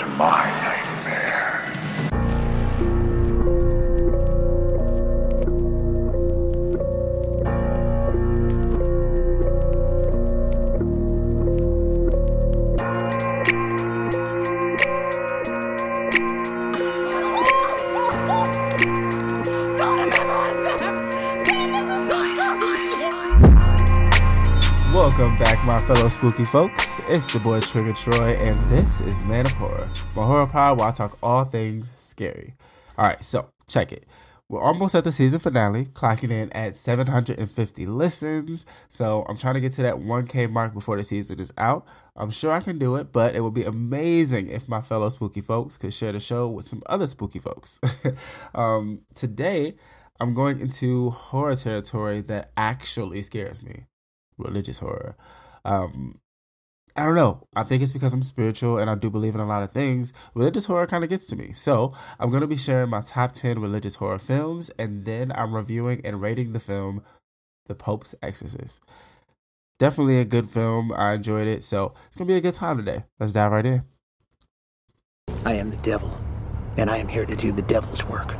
to my my fellow spooky folks. It's the boy Trigga Troy, and this is Man of Horror, my horror power where I talk all things scary. All right, so check it. We're almost at the season finale, clocking in at 750 listens. So I'm trying to get to that 1K mark before the season is out. I'm sure I can do it, but it would be amazing if my fellow spooky folks could share the show with some other spooky folks. um, today, I'm going into horror territory that actually scares me religious horror. Um, I don't know. I think it's because I'm spiritual and I do believe in a lot of things. Religious horror kind of gets to me. So I'm going to be sharing my top 10 religious horror films and then I'm reviewing and rating the film The Pope's Exorcist. Definitely a good film. I enjoyed it. So it's going to be a good time today. Let's dive right in. I am the devil, and I am here to do the devil's work.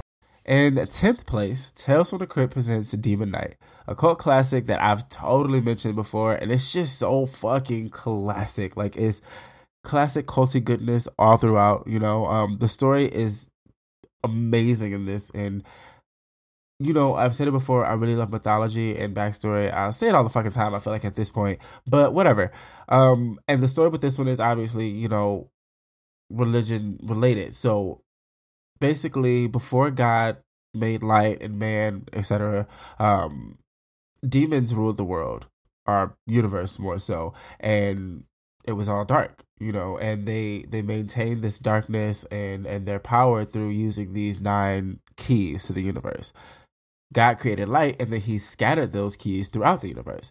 In 10th place, Tales from the Crypt presents Demon Knight, a cult classic that I've totally mentioned before, and it's just so fucking classic. Like, it's classic culty goodness all throughout, you know. Um, the story is amazing in this, and you know, I've said it before, I really love mythology and backstory. I say it all the fucking time, I feel like at this point, but whatever. Um, and the story with this one is obviously, you know, religion related. So basically before God made light and man, etc., um, demons ruled the world, our universe more so, and it was all dark, you know, and they they maintained this darkness and and their power through using these nine keys to the universe. God created light, and then He scattered those keys throughout the universe.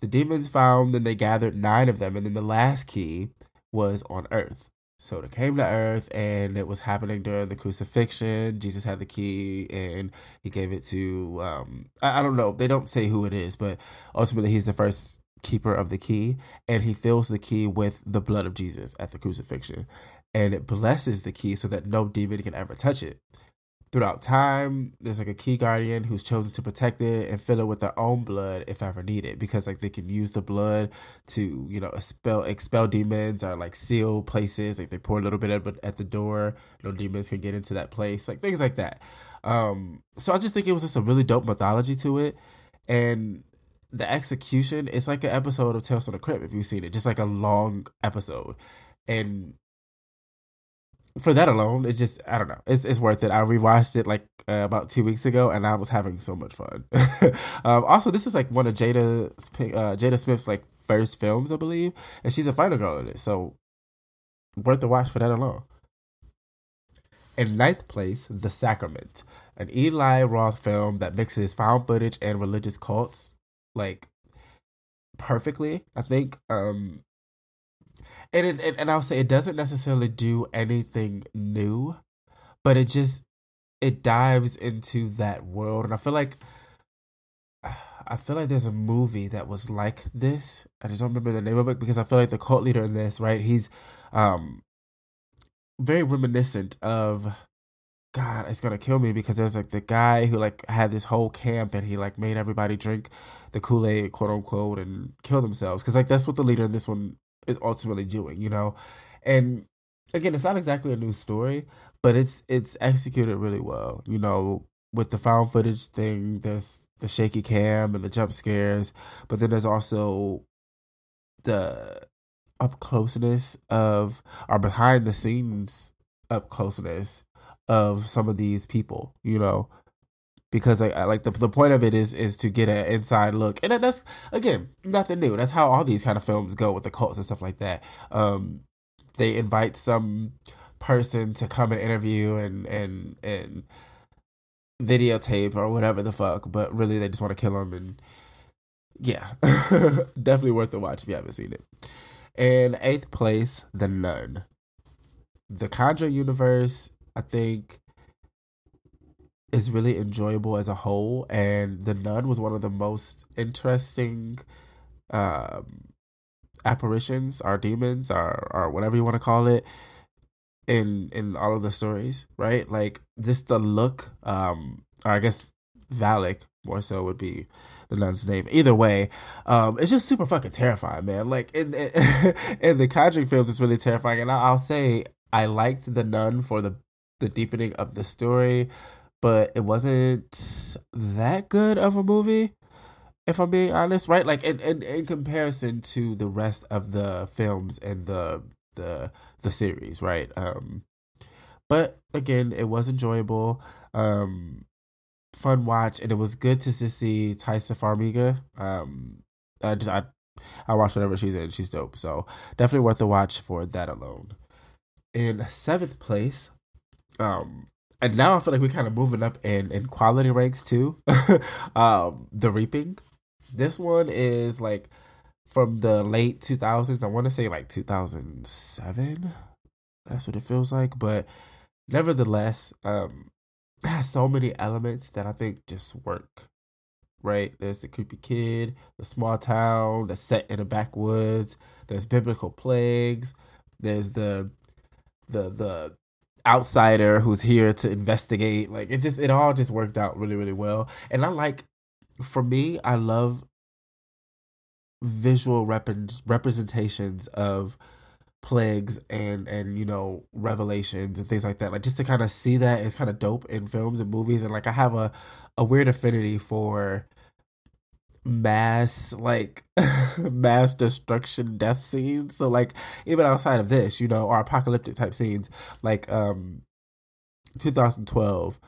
The demons found, and they gathered nine of them, and then the last key was on Earth. So came to earth and it was happening during the crucifixion. Jesus had the key and he gave it to, um, I, I don't know, they don't say who it is, but ultimately he's the first keeper of the key and he fills the key with the blood of Jesus at the crucifixion. And it blesses the key so that no demon can ever touch it throughout time there's like a key guardian who's chosen to protect it and fill it with their own blood if ever needed because like they can use the blood to you know expel expel demons or like seal places. Like they pour a little bit it at the door. No demons can get into that place like things like that. Um so i just think it was just a really dope mythology to it. And the execution it's like an episode of tales from the crypt if you've seen it just like a long episode. And for that alone, it's just I don't know. It's it's worth it. I rewatched it like uh, about two weeks ago, and I was having so much fun. um, also, this is like one of Jada uh, Jada Smith's like first films, I believe, and she's a final girl in it, so worth the watch for that alone. In ninth place, The Sacrament, an Eli Roth film that mixes found footage and religious cults like perfectly. I think um, and it, and, and I'll say it doesn't necessarily do anything new, but it just it dives into that world, and I feel like I feel like there's a movie that was like this. I just don't remember the name of it because I feel like the cult leader in this, right? He's um very reminiscent of God, it's gonna kill me because there's like the guy who like had this whole camp and he like made everybody drink the Kool Aid, quote unquote, and kill themselves because like that's what the leader in this one is ultimately doing, you know? And again, it's not exactly a new story, but it's it's executed really well. You know, with the found footage thing, there's the shaky cam and the jump scares, but then there's also the up closeness of or behind the scenes up closeness of some of these people, you know, because like like the the point of it is is to get an inside look, and that's again nothing new. That's how all these kind of films go with the cults and stuff like that. Um, they invite some person to come and interview and and and videotape or whatever the fuck, but really they just want to kill them and yeah, definitely worth the watch if you haven't seen it. In eighth place, The Nun. The Conjuring universe, I think is really enjoyable as a whole, and The Nun was one of the most interesting um, apparitions, or demons, or or whatever you want to call it, in in all of the stories, right? Like just the look, um, I guess Valak more so would be the nun's name. Either way, um, it's just super fucking terrifying, man. Like in in, in the Conjuring films, it's really terrifying, and I'll say I liked the nun for the the deepening of the story, but it wasn't that good of a movie. If I'm being honest, right? Like in, in, in comparison to the rest of the films and the the the series, right? Um, but again, it was enjoyable, um, fun watch, and it was good to see Taissa Farmiga. Um, I just I I watch whatever she's in. She's dope. So definitely worth the watch for that alone. In seventh place, um, and now I feel like we're kind of moving up in in quality ranks too. um, The Reaping. This one is like from the late 2000s. I want to say like 2007. That's what it feels like. But nevertheless, um, has so many elements that I think just work. Right? There's the creepy kid, the small town, the set in the backwoods. There's biblical plagues. There's the the the outsider who's here to investigate. Like it just it all just worked out really really well. And I like for me, I love visual rep- representations of plagues and and you know revelations and things like that like just to kind of see that is kind of dope in films and movies and like i have a a weird affinity for mass like mass destruction death scenes. So like even outside of this you know or apocalyptic type scenes like um 2012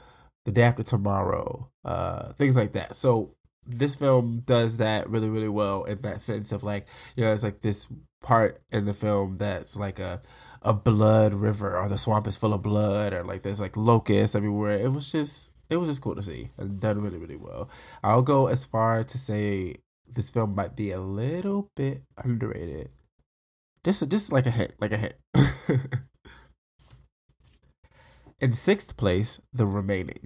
the day after tomorrow uh things like that. So this film does that really really well in that sense of like you know it's like this part in the film that's like a a blood river or the swamp is full of blood or like there's like locusts everywhere. It was just it was just cool to see and done really really well i'll go as far to say this film might be a little bit underrated just just like a hit like a hit in sixth place the remaining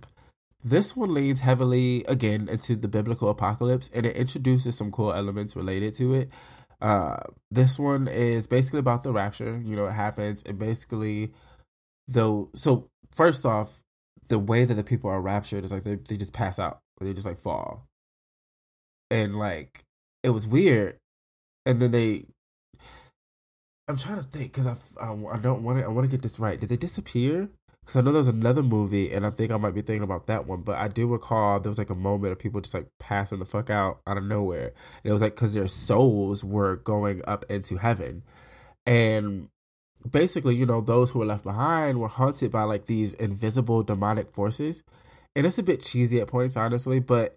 this one leans heavily again into the biblical apocalypse and it introduces some cool elements related to it. Uh, this one is basically about the rapture. You know, it happens and basically, though. So first off, the way that the people are raptured is like they they just pass out, they just like fall, and like it was weird, and then they. I'm trying to think because I, I, I don't want to I want to get this right. Did they disappear? because I know there's another movie, and I think I might be thinking about that one. But I do recall there was like a moment of people just like passing the fuck out out of nowhere, and it was like because their souls were going up into heaven, and basically, you know, those who were left behind were haunted by like these invisible demonic forces, and it's a bit cheesy at points, honestly, but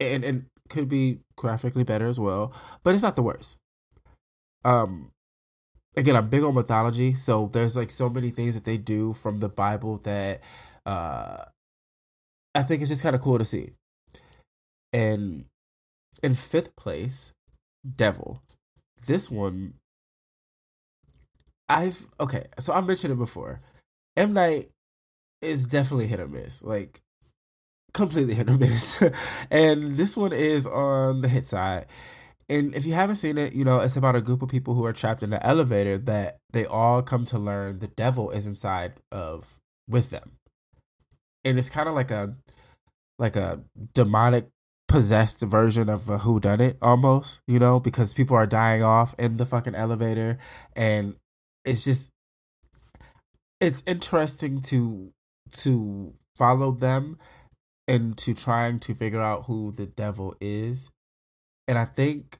and and could be graphically better as well, but it's not the worst. Um, again, I'm big on mythology, so there's like so many things that they do from the Bible that uh I think it's just kind of cool to see. And in fifth place, Devil. This one I've okay, so I mentioned it before. M Night is definitely hit or miss. Like completely hit or miss. and this one is on the hit side and if you haven't seen it, you know, it's about a group of people who are trapped in an elevator that they all come to learn the devil is inside of with them. And it's kind of like a like a demonic possessed version of a who done it almost, you know, because people are dying off in the fucking elevator and it's just it's interesting to to follow them into trying to figure out who the devil is and I think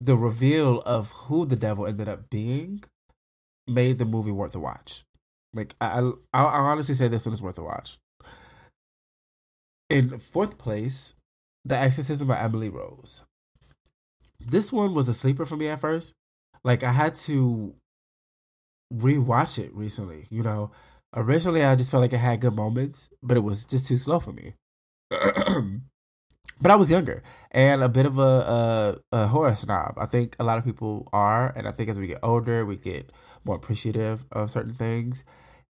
the reveal of who the devil ended up being made the movie worth a watch. Like I, I, I honestly say this one is worth a watch. In fourth place, The Exorcism of Emily Rose. This one was a sleeper for me at first. Like I had to rewatch it recently. You know, originally I just felt like it had good moments, but it was just too slow for me. but I was younger and a bit of a, a, a horror snob. I think a lot of people are, and I think as we get older, we get more appreciative of certain things.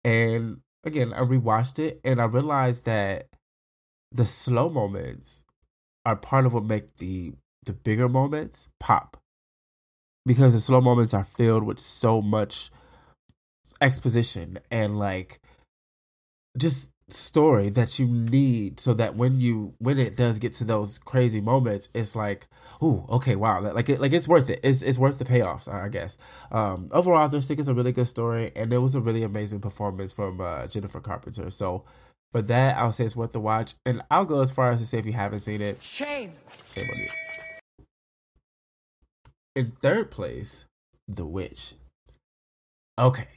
And again, I rewatched it and I realized that the slow moments are part of what make the the bigger moments pop. Because the slow moments are filled with so much exposition and like just story that you need so that when you when it does get to those crazy moments it's like oh okay wow like it like it's worth it. It's, it's worth the payoffs i guess. Um overall i think it's a really good story and it was a really amazing performance from uh, jennifer carpenter. So for that i'll say it's worth the watch and i'll go as far as to say if you haven't seen it Shame. shame on you in third place the witch okay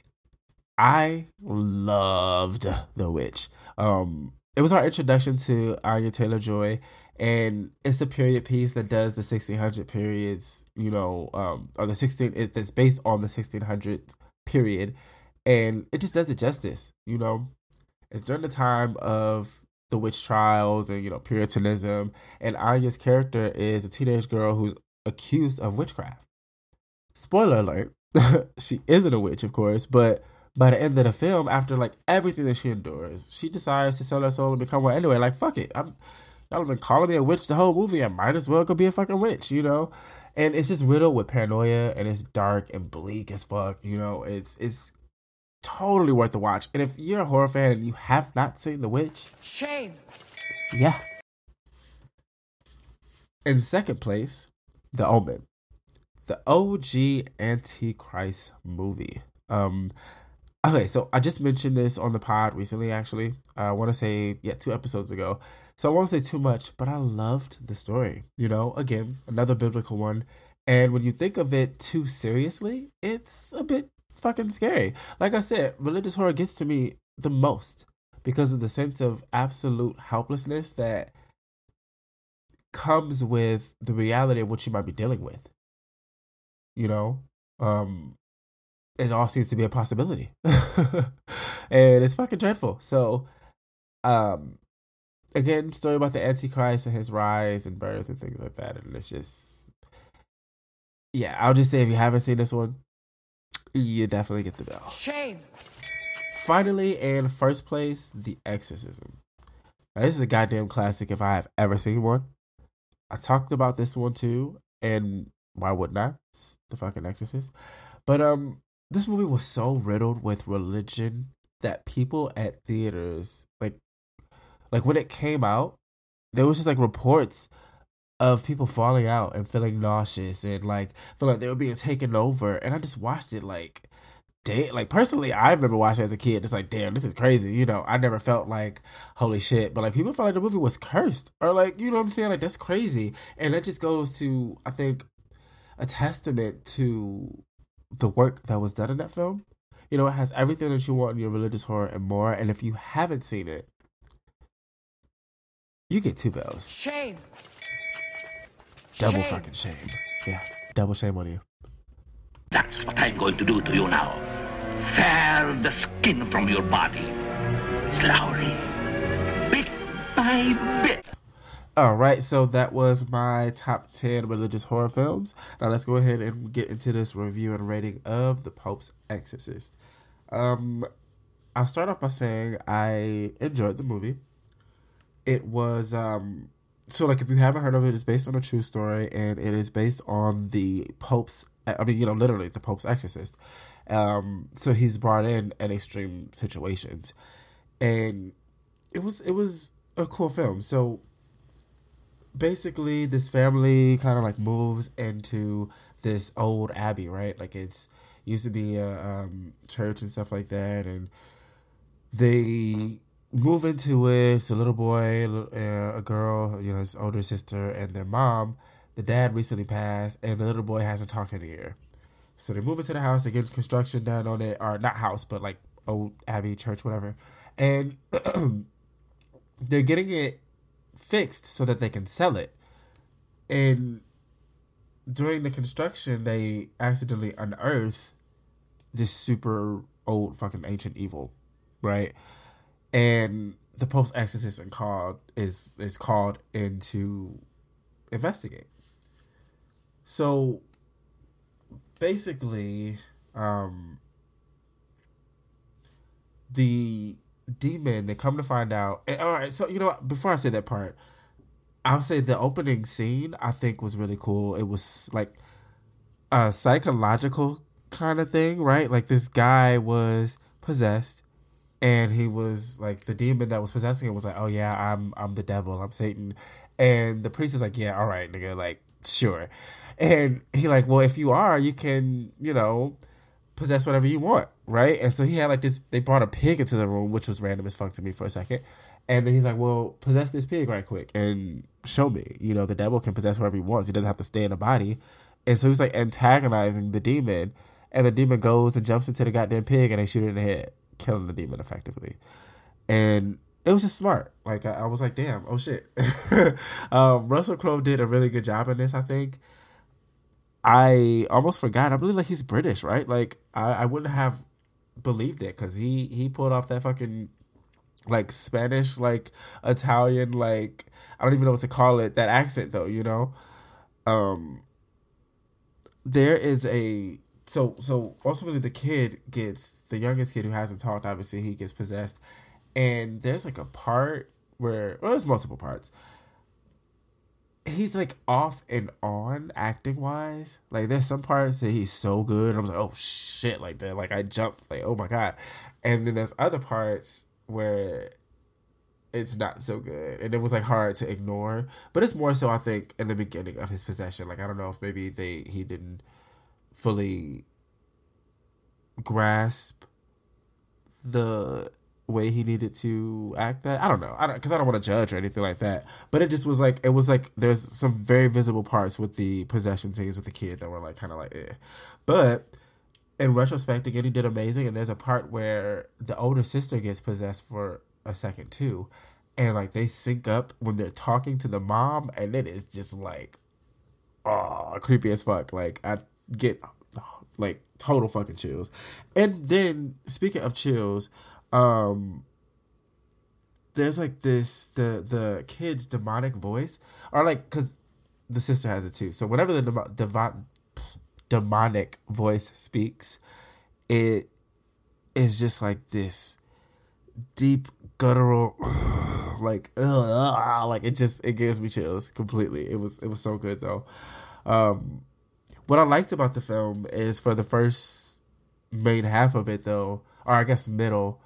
I loved The Witch. Um, it was our introduction to Anya Taylor Joy, and it's a period piece that does the 1600 periods, you know, um, or the 16, it's based on the 1600 period, and it just does it justice, you know. It's during the time of the witch trials and, you know, Puritanism, and Anya's character is a teenage girl who's accused of witchcraft. Spoiler alert, she isn't a witch, of course, but by the end of the film, after like everything that she endures, she decides to sell her soul and become one anyway. Like fuck it, I'm y'all have been calling me a witch the whole movie. I might as well go be a fucking witch, you know. And it's just riddled with paranoia, and it's dark and bleak as fuck. You know, it's it's totally worth the watch. And if you're a horror fan and you have not seen The Witch, shame. Yeah. In second place, The Omen, the OG Antichrist movie. Um, Okay, so I just mentioned this on the pod recently, actually. I want to say, yeah, two episodes ago. So I won't say too much, but I loved the story. You know, again, another biblical one. And when you think of it too seriously, it's a bit fucking scary. Like I said, religious horror gets to me the most because of the sense of absolute helplessness that comes with the reality of what you might be dealing with. You know? Um, it all seems to be a possibility. and it's fucking dreadful. So, um, again, story about the Antichrist and his rise and birth and things like that. And it's just, yeah, I'll just say if you haven't seen this one, you definitely get the bell. Shame. Finally, in first place, The Exorcism. Now, this is a goddamn classic if I have ever seen one. I talked about this one too, and why wouldn't I? It's the fucking Exorcist. But um, this movie was so riddled with religion that people at theaters like like when it came out there was just like reports of people falling out and feeling nauseous and like feel like they were being taken over and i just watched it like damn like personally i remember watching as a kid just like damn this is crazy you know i never felt like holy shit but like people felt like the movie was cursed or like you know what i'm saying like that's crazy and that just goes to i think a testament to the work that was done in that film. You know, it has everything that you want in your religious horror and more. And if you haven't seen it, you get two bells. Shame. Double Shame. fucking shame. Yeah, double shame on you. That's what I'm going to do to you now. Tear the skin from your body. Slowly. Bit by bit. All right, so that was my top 10 religious horror films. Now let's go ahead and get into this review and rating of The Pope's Exorcist. Um, I'll start off by saying I enjoyed the movie. It was, um, so like if you haven't heard of it, it's based on a true story and it is based on the Pope's, I mean, you know, literally the Pope's Exorcist. Um, so he's brought in in extreme situations. And it was, it was a cool film. So basically this family kind of like moves into this old abbey, right? Like it's used to be a um, church and stuff like that, and they move into it. It's a little boy, uh, a girl, you know, his older sister, and their mom. The dad recently passed, and the little boy hasn't talked in a year. So they move into the house. They get construction done on it, or not house, but like old abbey church, whatever. And they're getting it fixed so that they can sell it. And during the construction, they accidentally unearth this super old fucking ancient evil, right? And the Pope's exorcist and called is is called in to investigate. So basically, um, the demon they come to find out and, all right so you know what, before i say that part i'll say the opening scene i think was really cool it was like a psychological kind of thing, right? Like this guy was possessed and he was like the demon that was possessing him was like, "Oh yeah, I'm I'm the devil, I'm Satan." And the priest is like, "Yeah, all right, nigga, like sure." And he like, "Well, if you are, you can, you know, possess whatever you want, right?" And so he had like this they brought a pig into the room, which was random as fuck to me for a second. And then he's like, "Well, possess this pig right quick and show me. You know, the devil can possess whatever he wants. He doesn't have to stay in a body." And so he's like antagonizing the demon, and the demon goes and jumps into the goddamn pig, and they shoot it in the head, killing the demon effectively. And it was just smart. Like I, I was like, damn, oh shit. um, Russell Crowe did a really good job in this. I think. I almost forgot. I believe like he's British, right? Like I, I wouldn't have believed it because he he pulled off that fucking like Spanish, like Italian, like I don't even know what to call it. That accent though, you know. Um, there is a so so ultimately the kid gets the youngest kid who hasn't talked. Obviously, he gets possessed, and there's like a part where well, there's multiple parts. He's like off and on acting wise. Like there's some parts that he's so good. I was like, oh shit, like that. Like I jumped, like oh my god. And then there's other parts where it's not so good and it was like hard to ignore but it's more so i think in the beginning of his possession like i don't know if maybe they he didn't fully grasp the way he needed to act that? I don't know. I don't because i don't want to judge or anything like that. But it just was like it was like there's some very visible parts with the possession scenes with the kid that were like kind of like eh. but in retrospect again he did amazing and there's a part where the older sister gets possessed for a second too and like they sync up when they're talking to the mom and it is just like oh creepy as fuck. Like i get like total fucking chills. And then speaking of chills um there's like this the the kid's demonic voice or like because the sister has it too. So whenever the demon, demon, demonic voice speaks it is just like this deep guttural like ugh, like it just it gives me chills completely. It was it was so good though. Um what i liked about the film is for the first main half of it though or i guess middle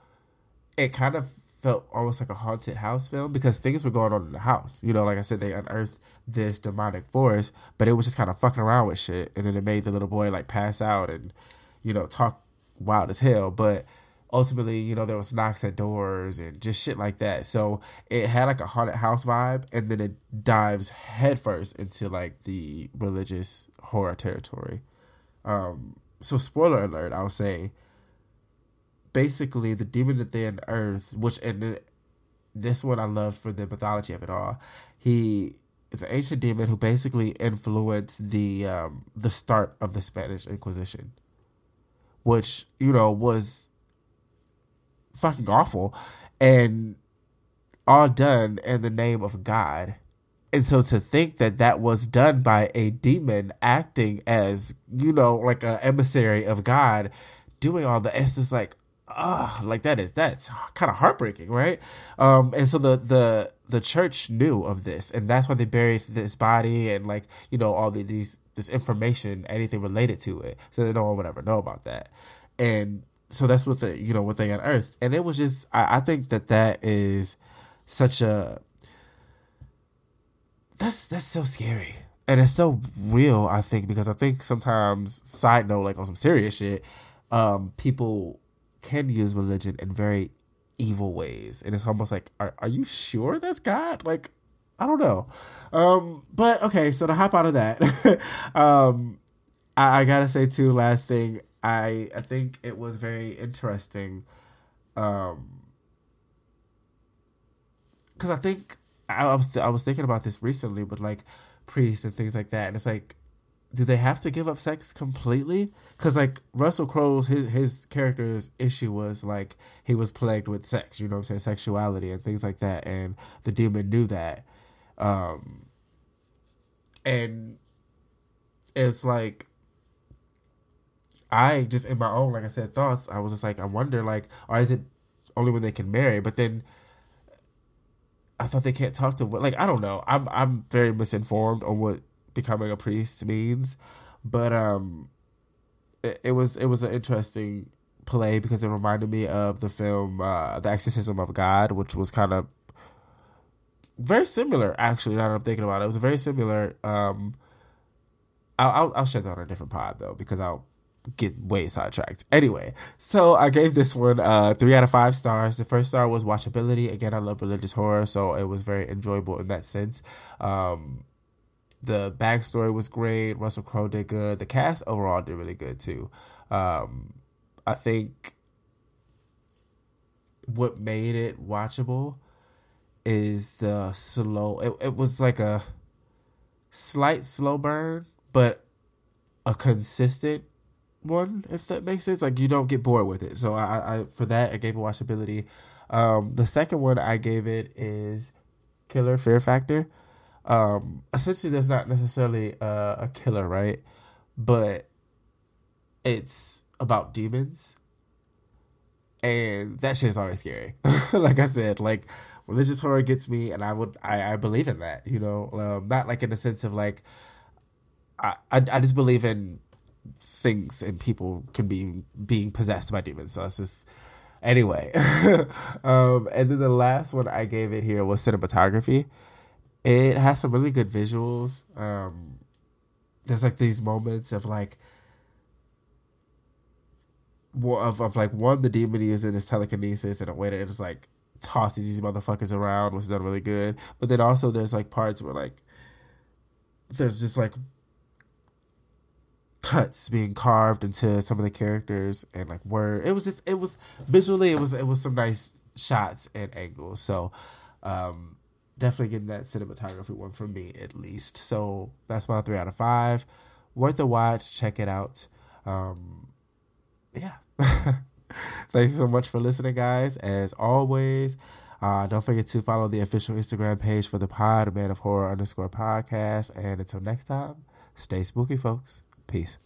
it kind of felt almost like a haunted house film because things were going on in the house you know like i said they unearthed this demonic force but it was just kind of fucking around with shit and then it made the little boy like pass out and you know talk wild as hell but ultimately, you know, there was knocks at doors and just shit like that. So it had like a haunted house vibe, and then it dives headfirst into like the religious horror territory. Um, so spoiler alert, I'll say. Basically, the demon that they unearthed, which and this one I love for the mythology of it all. He is an ancient demon who basically influenced the um, the start of the Spanish Inquisition, which you know was fucking awful and all done in the name of God. And so to think that that was done by a demon acting as, you know, like an emissary of God doing all the, it's just like, ah, like that is, that's kind of heartbreaking, right? Um, and so the, the, the church knew of this and that's why they buried this body and like, you know, all the, these, this information, anything related to it. So that no one would ever know about that. And so that's what they you know what they unearthed and it was just I, I think that that is such a that's that's so scary and it's so real i think because i think sometimes side note like on some serious shit um people can use religion in very evil ways. And it's almost like are, are you sure that's god? Like i don't know. Um but okay so to hop out of that um I, I gotta say too last thing I I think it was very interesting. Um, because I think I, I was I was thinking about this recently with like priests and things like that, and it's like, do they have to give up sex completely? Because like Russell Crowe's his his character's issue was like he was plagued with sex, you know what I'm saying, sexuality and things like that, and the demon knew that, um, and it's like I just in my own, like I said, thoughts, I was just like, I wonder, like, or is it only when they can marry? But then I thought they can't talk to like I don't know. I'm I'm very misinformed on what becoming a priest means, but um, it, it was it was an interesting play because it reminded me of the film uh, The Exorcism of God, which was kind of very similar actually. Now that I'm thinking about it, it was very similar. Um, I'll, I'll I'll share that on a different pod though because I'll get way sidetracked. Anyway, so I gave this one uh three out of five stars. The first star was watchability. Again, I love religious horror, so it was very enjoyable in that sense. Um, the backstory was great. Russell Crowe did good. The cast overall did really good too. Um, I think what made it watchable is the slow. It, it was like a slight slow burn, but a consistent one, if that makes sense. Like you don't get bored with it. So I, I for that I gave it watchability. Um, the second one I gave it is killer fear factor. Um, essentially, there's not necessarily a, a killer, right? But it's about demons, and that shit is always scary. like I said, like religious horror gets me, and I would I, I believe in that. You know, um, not like in the sense of like I, I I just believe in things and people can be being possessed by demons. So it's just anyway. um, and then the last one I gave it here was cinematography. It has some really good visuals. Um, there's like these moments of like of, of like one the demon using his telekinesis in a way that it's like tosses these motherfuckers around, is done really good. But then also there's like parts where like there's just like cuts being carved into some of the characters and like word. It was just it was visually it was it was some nice shots and angles. So um definitely getting that cinematography one from me at least. So that's my three out of five. Worth a watch. Check it out. Um yeah. Thank you so much for listening, guys. As always, uh, don't forget to follow the official Instagram page for the pod, Man of Horror underscore podcast. And until next time, stay spooky, folks. Peace.